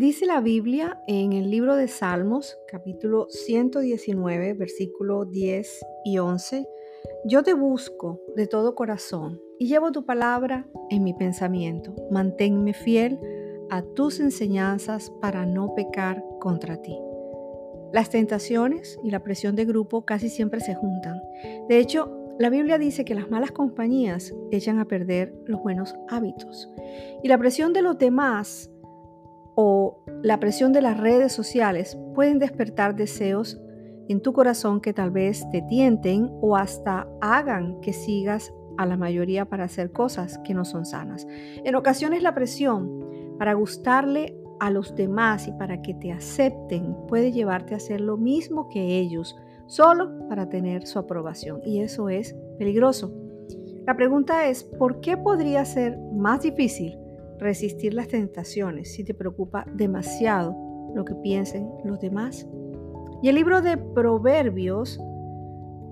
Dice la Biblia en el libro de Salmos, capítulo 119, versículo 10 y 11, Yo te busco de todo corazón y llevo tu palabra en mi pensamiento. Manténme fiel a tus enseñanzas para no pecar contra ti. Las tentaciones y la presión de grupo casi siempre se juntan. De hecho, la Biblia dice que las malas compañías echan a perder los buenos hábitos. Y la presión de los demás o la presión de las redes sociales pueden despertar deseos en tu corazón que tal vez te tienten o hasta hagan que sigas a la mayoría para hacer cosas que no son sanas. En ocasiones la presión para gustarle a los demás y para que te acepten puede llevarte a hacer lo mismo que ellos, solo para tener su aprobación. Y eso es peligroso. La pregunta es, ¿por qué podría ser más difícil resistir las tentaciones si te preocupa demasiado lo que piensen los demás. Y el libro de Proverbios,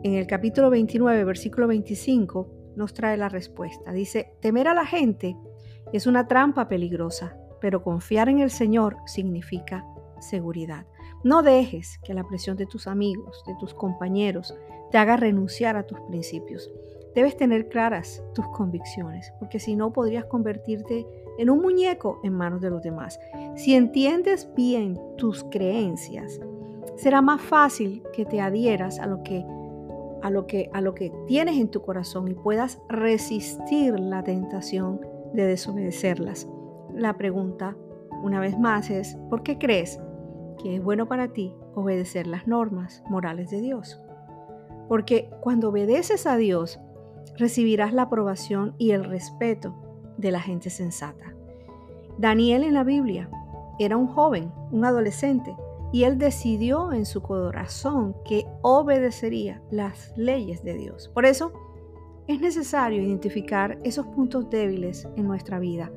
en el capítulo 29, versículo 25, nos trae la respuesta. Dice, temer a la gente es una trampa peligrosa, pero confiar en el Señor significa seguridad. No dejes que la presión de tus amigos, de tus compañeros, te haga renunciar a tus principios. Debes tener claras tus convicciones, porque si no podrías convertirte en un muñeco en manos de los demás. Si entiendes bien tus creencias, será más fácil que te adhieras a lo que a lo que a lo que tienes en tu corazón y puedas resistir la tentación de desobedecerlas. La pregunta, una vez más, es ¿por qué crees que es bueno para ti obedecer las normas morales de Dios? Porque cuando obedeces a Dios, recibirás la aprobación y el respeto de la gente sensata. Daniel en la Biblia era un joven, un adolescente, y él decidió en su corazón que obedecería las leyes de Dios. Por eso es necesario identificar esos puntos débiles en nuestra vida.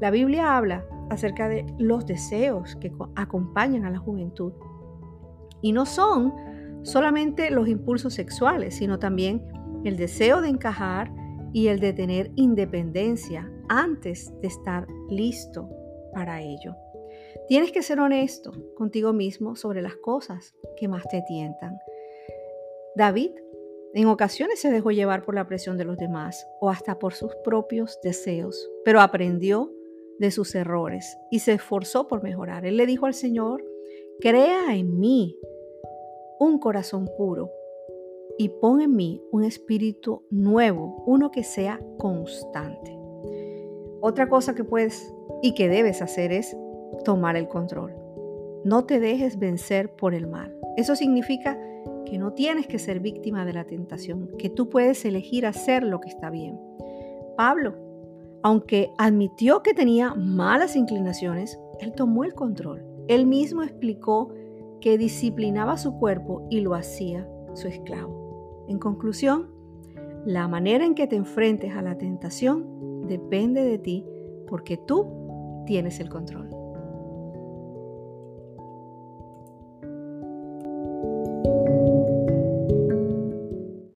La Biblia habla acerca de los deseos que acompañan a la juventud. Y no son solamente los impulsos sexuales, sino también el deseo de encajar y el de tener independencia antes de estar listo para ello. Tienes que ser honesto contigo mismo sobre las cosas que más te tientan. David en ocasiones se dejó llevar por la presión de los demás o hasta por sus propios deseos, pero aprendió de sus errores y se esforzó por mejorar. Él le dijo al Señor, crea en mí un corazón puro y pon en mí un espíritu nuevo, uno que sea constante. Otra cosa que puedes y que debes hacer es tomar el control. No te dejes vencer por el mal. Eso significa que no tienes que ser víctima de la tentación, que tú puedes elegir hacer lo que está bien. Pablo, aunque admitió que tenía malas inclinaciones, él tomó el control. Él mismo explicó que disciplinaba su cuerpo y lo hacía su esclavo. En conclusión, la manera en que te enfrentes a la tentación depende de ti porque tú tienes el control.